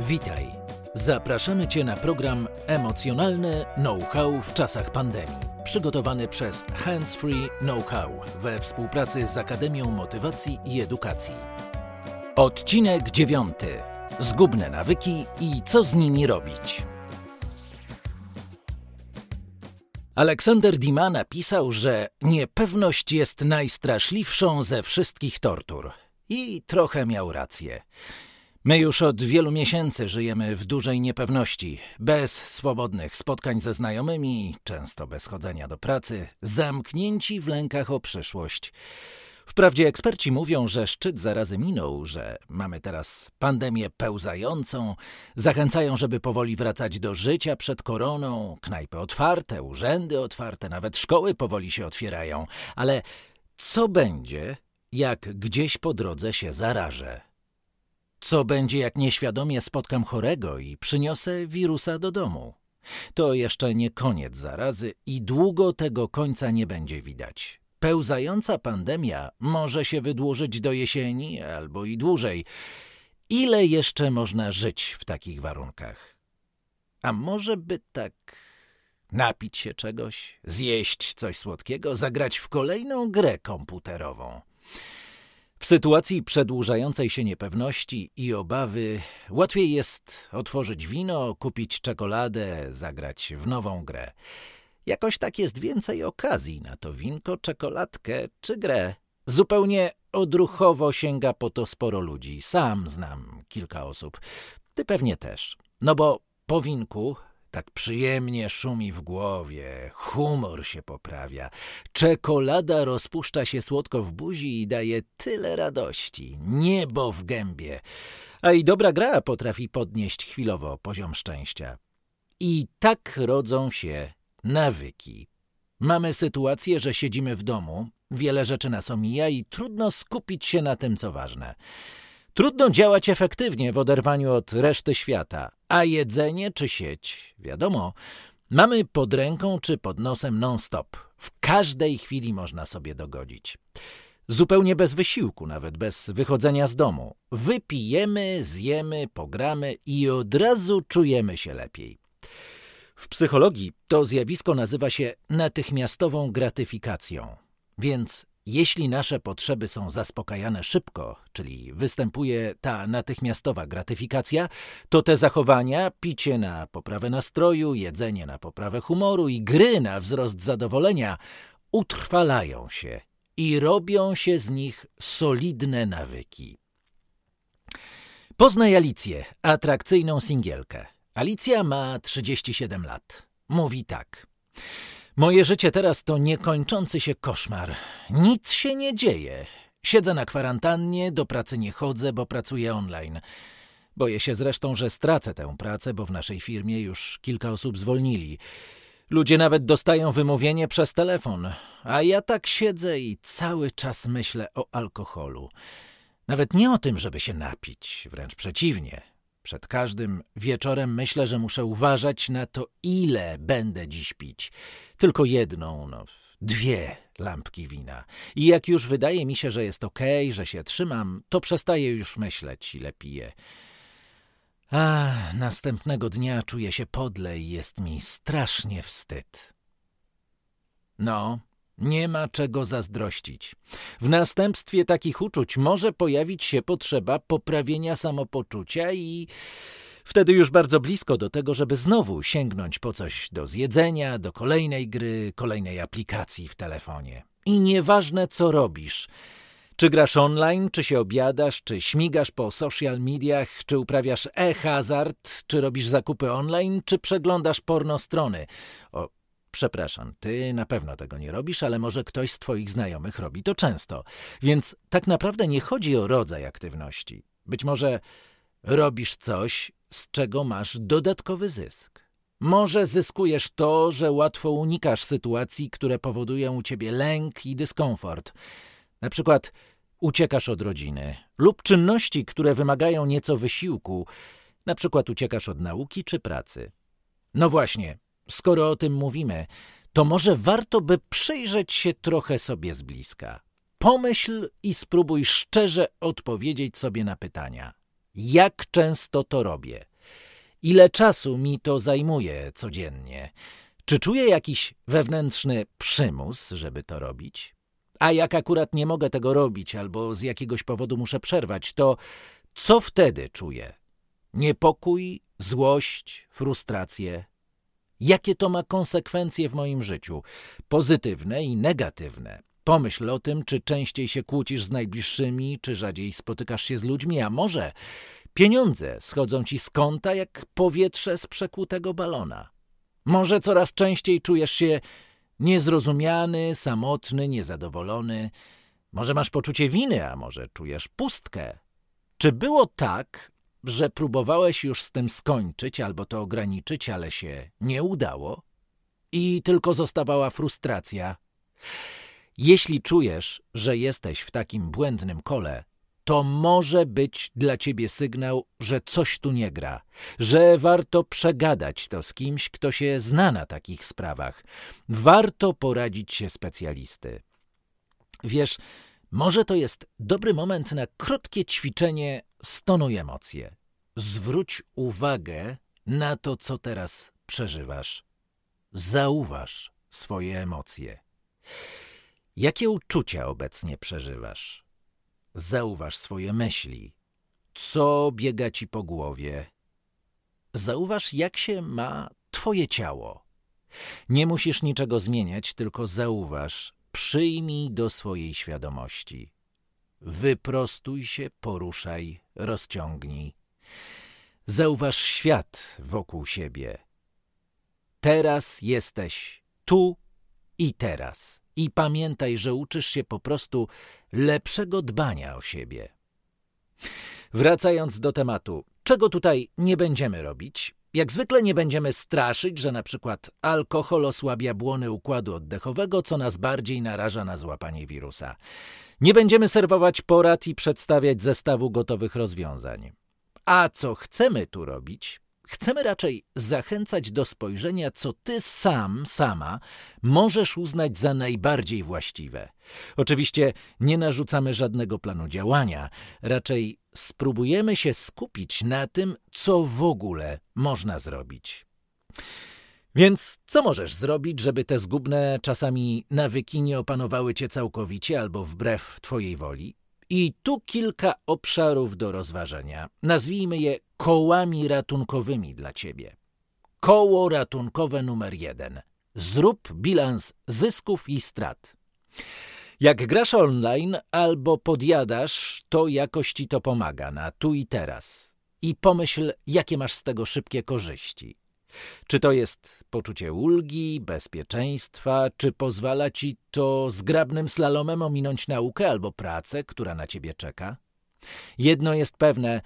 Witaj. Zapraszamy Cię na program Emocjonalne Know-how w czasach pandemii. Przygotowany przez Hands Free Know-how we współpracy z Akademią Motywacji i Edukacji. Odcinek dziewiąty. Zgubne nawyki i co z nimi robić. Aleksander Dima napisał, że niepewność jest najstraszliwszą ze wszystkich tortur. I trochę miał rację. My już od wielu miesięcy żyjemy w dużej niepewności, bez swobodnych spotkań ze znajomymi, często bez chodzenia do pracy, zamknięci w lękach o przyszłość. Wprawdzie eksperci mówią, że szczyt zarazy minął, że mamy teraz pandemię pełzającą, zachęcają, żeby powoli wracać do życia przed koroną, knajpy otwarte, urzędy otwarte, nawet szkoły powoli się otwierają. Ale co będzie, jak gdzieś po drodze się zarażę? Co będzie, jak nieświadomie spotkam chorego i przyniosę wirusa do domu? To jeszcze nie koniec zarazy i długo tego końca nie będzie widać. Pełzająca pandemia może się wydłużyć do jesieni albo i dłużej. Ile jeszcze można żyć w takich warunkach? A może by tak napić się czegoś, zjeść coś słodkiego, zagrać w kolejną grę komputerową? W sytuacji przedłużającej się niepewności i obawy łatwiej jest otworzyć wino, kupić czekoladę, zagrać w nową grę. Jakoś tak jest więcej okazji na to winko, czekoladkę czy grę. Zupełnie odruchowo sięga po to sporo ludzi. Sam znam kilka osób. Ty pewnie też. No bo po winku tak przyjemnie szumi w głowie, humor się poprawia, czekolada rozpuszcza się słodko w buzi i daje tyle radości, niebo w gębie. A i dobra gra potrafi podnieść chwilowo poziom szczęścia. I tak rodzą się nawyki. Mamy sytuację, że siedzimy w domu, wiele rzeczy nas omija i trudno skupić się na tym, co ważne. Trudno działać efektywnie w oderwaniu od reszty świata, a jedzenie czy sieć, wiadomo, mamy pod ręką czy pod nosem non-stop. W każdej chwili można sobie dogodzić. Zupełnie bez wysiłku, nawet bez wychodzenia z domu. Wypijemy, zjemy, pogramy i od razu czujemy się lepiej. W psychologii to zjawisko nazywa się natychmiastową gratyfikacją. Więc jeśli nasze potrzeby są zaspokajane szybko, czyli występuje ta natychmiastowa gratyfikacja, to te zachowania, picie na poprawę nastroju, jedzenie na poprawę humoru i gry na wzrost zadowolenia utrwalają się i robią się z nich solidne nawyki. Poznaj Alicję, atrakcyjną singielkę. Alicja ma 37 lat. Mówi tak. Moje życie teraz to niekończący się koszmar. Nic się nie dzieje. Siedzę na kwarantannie, do pracy nie chodzę, bo pracuję online. Boję się zresztą, że stracę tę pracę, bo w naszej firmie już kilka osób zwolnili. Ludzie nawet dostają wymówienie przez telefon, a ja tak siedzę i cały czas myślę o alkoholu. Nawet nie o tym, żeby się napić, wręcz przeciwnie. Przed każdym wieczorem myślę, że muszę uważać na to, ile będę dziś pić. Tylko jedną, no, dwie lampki wina. I jak już wydaje mi się, że jest okej, okay, że się trzymam, to przestaję już myśleć, ile piję. A następnego dnia czuję się podle i jest mi strasznie wstyd. No, nie ma czego zazdrościć. W następstwie takich uczuć może pojawić się potrzeba poprawienia samopoczucia i wtedy już bardzo blisko do tego, żeby znowu sięgnąć po coś do zjedzenia, do kolejnej gry, kolejnej aplikacji w telefonie. I nieważne co robisz. Czy grasz online, czy się obiadasz, czy śmigasz po social mediach, czy uprawiasz e-hazard, czy robisz zakupy online, czy przeglądasz porno strony. O, Przepraszam, ty na pewno tego nie robisz, ale może ktoś z twoich znajomych robi to często. Więc tak naprawdę nie chodzi o rodzaj aktywności. Być może robisz coś, z czego masz dodatkowy zysk. Może zyskujesz to, że łatwo unikasz sytuacji, które powodują u ciebie lęk i dyskomfort. Na przykład uciekasz od rodziny lub czynności, które wymagają nieco wysiłku. Na przykład uciekasz od nauki czy pracy. No właśnie, Skoro o tym mówimy, to może warto by przyjrzeć się trochę sobie z bliska. Pomyśl i spróbuj szczerze odpowiedzieć sobie na pytania. Jak często to robię? ile czasu mi to zajmuje codziennie. Czy czuję jakiś wewnętrzny przymus, żeby to robić? A jak akurat nie mogę tego robić albo z jakiegoś powodu muszę przerwać, to co wtedy czuję? Niepokój, złość, frustrację? Jakie to ma konsekwencje w moim życiu, pozytywne i negatywne? Pomyśl o tym, czy częściej się kłócisz z najbliższymi, czy rzadziej spotykasz się z ludźmi, a może pieniądze schodzą ci z konta jak powietrze z przekłutego balona. Może coraz częściej czujesz się niezrozumiany, samotny, niezadowolony. Może masz poczucie winy, a może czujesz pustkę. Czy było tak, że próbowałeś już z tym skończyć albo to ograniczyć, ale się nie udało? I tylko zostawała frustracja. Jeśli czujesz, że jesteś w takim błędnym kole, to może być dla ciebie sygnał, że coś tu nie gra, że warto przegadać to z kimś, kto się zna na takich sprawach. Warto poradzić się specjalisty. Wiesz, może to jest dobry moment na krótkie ćwiczenie stonuj emocje. Zwróć uwagę na to, co teraz przeżywasz. Zauważ swoje emocje. Jakie uczucia obecnie przeżywasz? Zauważ swoje myśli. Co biega ci po głowie? Zauważ, jak się ma twoje ciało. Nie musisz niczego zmieniać, tylko zauważ, przyjmij do swojej świadomości. Wyprostuj się, poruszaj, rozciągnij. Zauważ świat wokół siebie. Teraz jesteś tu i teraz. I pamiętaj, że uczysz się po prostu lepszego dbania o siebie. Wracając do tematu, czego tutaj nie będziemy robić? Jak zwykle nie będziemy straszyć, że na przykład alkohol osłabia błony układu oddechowego, co nas bardziej naraża na złapanie wirusa. Nie będziemy serwować porad i przedstawiać zestawu gotowych rozwiązań. A co chcemy tu robić? Chcemy raczej zachęcać do spojrzenia, co ty sam, sama możesz uznać za najbardziej właściwe. Oczywiście nie narzucamy żadnego planu działania, raczej spróbujemy się skupić na tym, co w ogóle można zrobić. Więc co możesz zrobić, żeby te zgubne czasami nawyki nie opanowały cię całkowicie albo wbrew twojej woli? I tu kilka obszarów do rozważenia. Nazwijmy je kołami ratunkowymi dla ciebie. Koło ratunkowe numer jeden. Zrób bilans zysków i strat. Jak grasz online albo podjadasz, to jakoś ci to pomaga na tu i teraz. I pomyśl, jakie masz z tego szybkie korzyści. Czy to jest poczucie ulgi, bezpieczeństwa, czy pozwala ci to zgrabnym slalomem ominąć naukę albo pracę, która na ciebie czeka? Jedno jest pewne,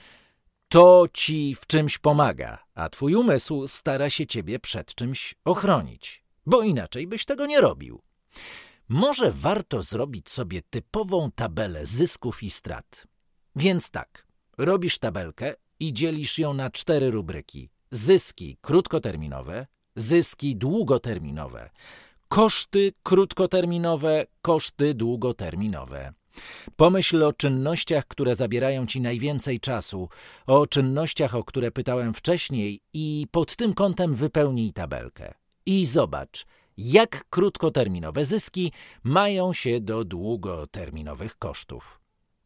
to ci w czymś pomaga, a twój umysł stara się ciebie przed czymś ochronić, bo inaczej byś tego nie robił. Może warto zrobić sobie typową tabelę zysków i strat. Więc tak, robisz tabelkę i dzielisz ją na cztery rubryki zyski krótkoterminowe, zyski długoterminowe, koszty krótkoterminowe, koszty długoterminowe. Pomyśl o czynnościach, które zabierają ci najwięcej czasu, o czynnościach, o które pytałem wcześniej i pod tym kątem wypełnij tabelkę. I zobacz, jak krótkoterminowe zyski mają się do długoterminowych kosztów.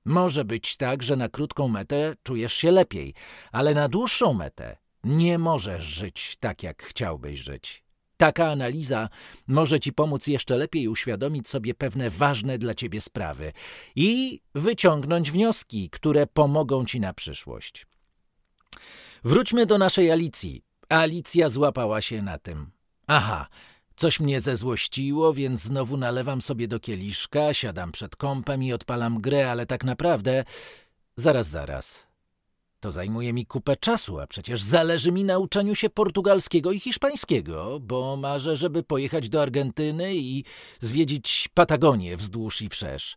Może być tak, że na krótką metę czujesz się lepiej, ale na dłuższą metę nie możesz żyć tak, jak chciałbyś żyć. Taka analiza może ci pomóc jeszcze lepiej uświadomić sobie pewne ważne dla ciebie sprawy i wyciągnąć wnioski, które pomogą ci na przyszłość. Wróćmy do naszej Alicji. Alicja złapała się na tym. Aha, coś mnie zezłościło, więc znowu nalewam sobie do kieliszka, siadam przed kąpem i odpalam grę, ale tak naprawdę... Zaraz, zaraz. To zajmuje mi kupę czasu, a przecież zależy mi na uczeniu się portugalskiego i hiszpańskiego, bo marzę, żeby pojechać do Argentyny i zwiedzić Patagonię wzdłuż i wszerz.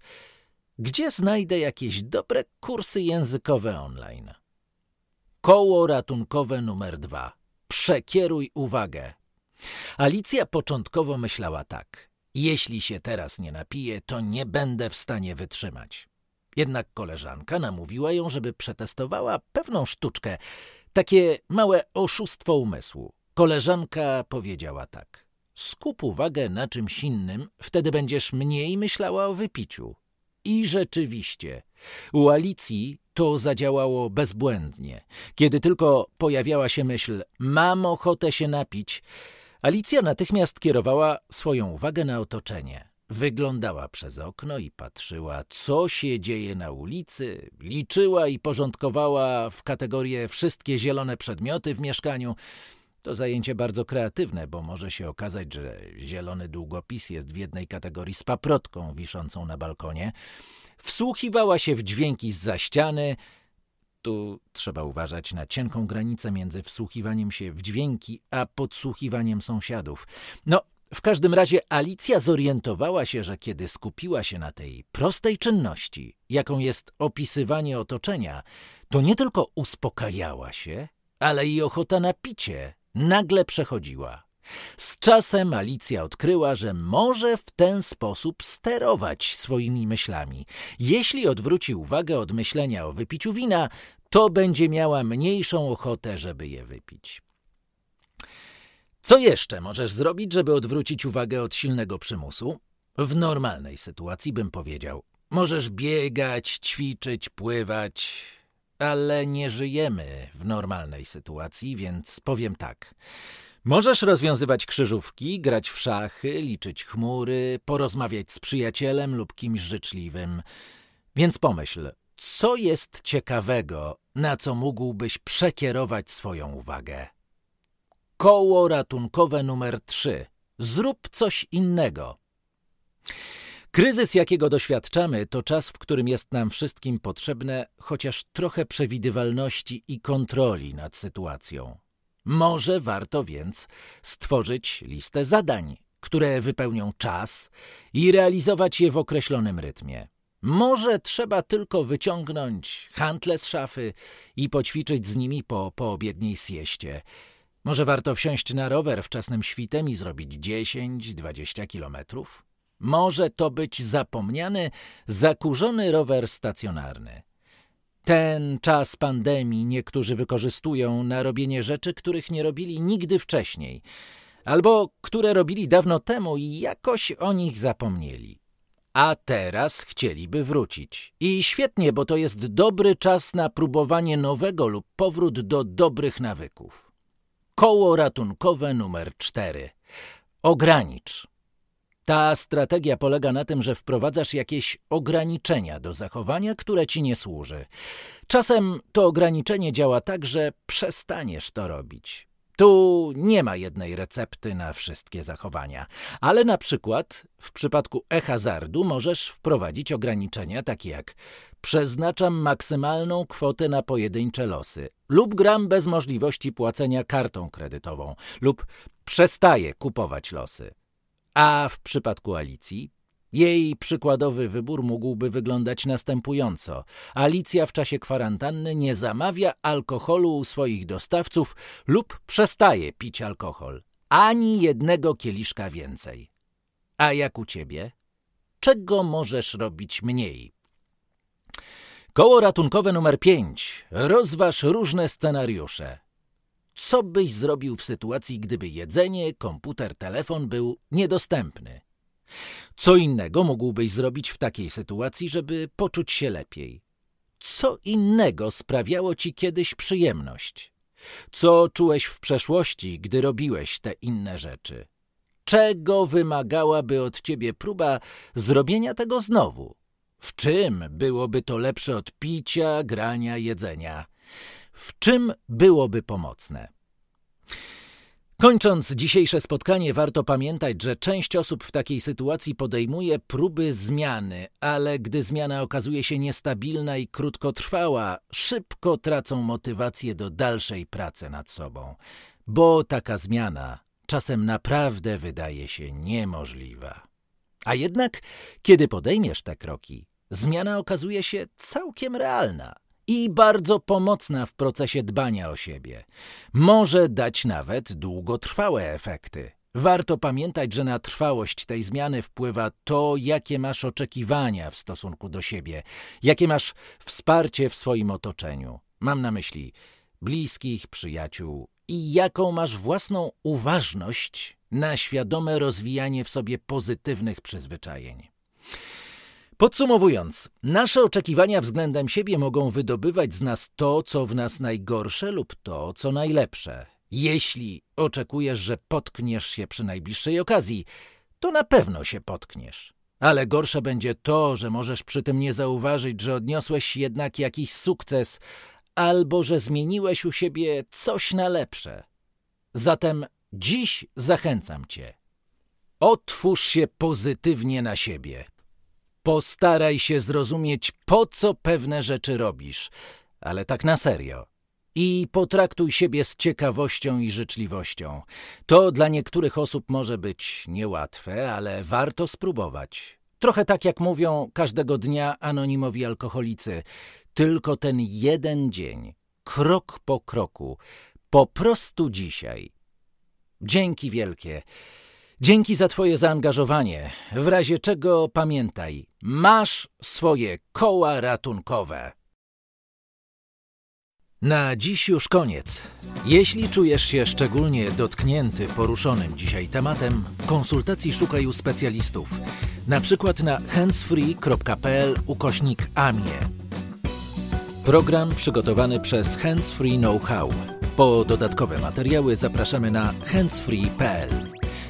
Gdzie znajdę jakieś dobre kursy językowe online? Koło ratunkowe numer dwa. Przekieruj uwagę. Alicja początkowo myślała tak. Jeśli się teraz nie napiję, to nie będę w stanie wytrzymać. Jednak koleżanka namówiła ją, żeby przetestowała pewną sztuczkę, takie małe oszustwo umysłu. Koleżanka powiedziała tak. Skup uwagę na czymś innym, wtedy będziesz mniej myślała o wypiciu. I rzeczywiście, u Alicji to zadziałało bezbłędnie. Kiedy tylko pojawiała się myśl, mam ochotę się napić, Alicja natychmiast kierowała swoją uwagę na otoczenie. Wyglądała przez okno i patrzyła, co się dzieje na ulicy, liczyła i porządkowała w kategorię wszystkie zielone przedmioty w mieszkaniu. To zajęcie bardzo kreatywne, bo może się okazać, że zielony długopis jest w jednej kategorii z paprotką wiszącą na balkonie. Wsłuchiwała się w dźwięki z za ściany. Tu trzeba uważać na cienką granicę między wsłuchiwaniem się w dźwięki a podsłuchiwaniem sąsiadów. No, w każdym razie Alicja zorientowała się, że kiedy skupiła się na tej prostej czynności, jaką jest opisywanie otoczenia, to nie tylko uspokajała się, ale i ochota na picie nagle przechodziła. Z czasem Alicja odkryła, że może w ten sposób sterować swoimi myślami. Jeśli odwróci uwagę od myślenia o wypiciu wina, to będzie miała mniejszą ochotę, żeby je wypić. Co jeszcze możesz zrobić, żeby odwrócić uwagę od silnego przymusu? W normalnej sytuacji bym powiedział: możesz biegać, ćwiczyć, pływać, ale nie żyjemy w normalnej sytuacji, więc powiem tak. Możesz rozwiązywać krzyżówki, grać w szachy, liczyć chmury, porozmawiać z przyjacielem lub kimś życzliwym. Więc pomyśl, co jest ciekawego, na co mógłbyś przekierować swoją uwagę? Koło ratunkowe numer 3. Zrób coś innego. Kryzys, jakiego doświadczamy, to czas, w którym jest nam wszystkim potrzebne chociaż trochę przewidywalności i kontroli nad sytuacją. Może warto więc stworzyć listę zadań, które wypełnią czas i realizować je w określonym rytmie. Może trzeba tylko wyciągnąć hantle z szafy i poćwiczyć z nimi po poobiedniej sieście. Może warto wsiąść na rower wczesnym świtem i zrobić 10-20 kilometrów? Może to być zapomniany, zakurzony rower stacjonarny. Ten czas pandemii niektórzy wykorzystują na robienie rzeczy, których nie robili nigdy wcześniej, albo które robili dawno temu i jakoś o nich zapomnieli. A teraz chcieliby wrócić. I świetnie, bo to jest dobry czas na próbowanie nowego lub powrót do dobrych nawyków. Koło ratunkowe numer 4. Ogranicz. Ta strategia polega na tym, że wprowadzasz jakieś ograniczenia do zachowania, które ci nie służy. Czasem to ograniczenie działa tak, że przestaniesz to robić. Tu nie ma jednej recepty na wszystkie zachowania, ale na przykład w przypadku e-hazardu możesz wprowadzić ograniczenia takie jak przeznaczam maksymalną kwotę na pojedyncze losy lub gram bez możliwości płacenia kartą kredytową lub przestaję kupować losy. A w przypadku Alicji jej przykładowy wybór mógłby wyglądać następująco. Alicja w czasie kwarantanny nie zamawia alkoholu u swoich dostawców lub przestaje pić alkohol. Ani jednego kieliszka więcej. A jak u ciebie? Czego możesz robić mniej? Koło ratunkowe numer 5. Rozważ różne scenariusze. Co byś zrobił w sytuacji, gdyby jedzenie, komputer, telefon był niedostępny? Co innego mógłbyś zrobić w takiej sytuacji, żeby poczuć się lepiej? Co innego sprawiało ci kiedyś przyjemność? Co czułeś w przeszłości, gdy robiłeś te inne rzeczy? Czego wymagałaby od ciebie próba zrobienia tego znowu? W czym byłoby to lepsze od picia, grania, jedzenia? W czym byłoby pomocne? Kończąc dzisiejsze spotkanie, warto pamiętać, że część osób w takiej sytuacji podejmuje próby zmiany, ale gdy zmiana okazuje się niestabilna i krótkotrwała, szybko tracą motywację do dalszej pracy nad sobą, bo taka zmiana czasem naprawdę wydaje się niemożliwa. A jednak, kiedy podejmiesz te kroki, zmiana okazuje się całkiem realna i bardzo pomocna w procesie dbania o siebie. Może dać nawet długotrwałe efekty. Warto pamiętać, że na trwałość tej zmiany wpływa to, jakie masz oczekiwania w stosunku do siebie, jakie masz wsparcie w swoim otoczeniu. Mam na myśli bliskich, przyjaciół i jaką masz własną uważność na świadome rozwijanie w sobie pozytywnych przyzwyczajeń. Podsumowując, nasze oczekiwania względem siebie mogą wydobywać z nas to, co w nas najgorsze lub to, co najlepsze. Jeśli oczekujesz, że potkniesz się przy najbliższej okazji, to na pewno się potkniesz. Ale gorsze będzie to, że możesz przy tym nie zauważyć, że odniosłeś jednak jakiś sukces, albo że zmieniłeś u siebie coś na lepsze. Zatem dziś zachęcam cię. Otwórz się pozytywnie na siebie. Postaraj się zrozumieć, po co pewne rzeczy robisz, ale tak na serio. I potraktuj siebie z ciekawością i życzliwością. To dla niektórych osób może być niełatwe, ale warto spróbować. Trochę tak jak mówią każdego dnia anonimowi alkoholicy. Tylko ten jeden dzień, krok po kroku, po prostu dzisiaj. Dzięki wielkie. Dzięki za Twoje zaangażowanie. W razie czego pamiętaj, masz swoje koła ratunkowe. Na dziś już koniec. Jeśli czujesz się szczególnie dotknięty poruszonym dzisiaj tematem, konsultacji szukaj u specjalistów, na przykład na handsfree.pl ukośnik AMIE. Program przygotowany przez Handsfree Know-how. Po dodatkowe materiały zapraszamy na handsfree.pl.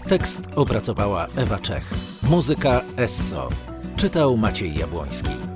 Tekst opracowała Ewa Czech. Muzyka Esso. Czytał Maciej Jabłoński.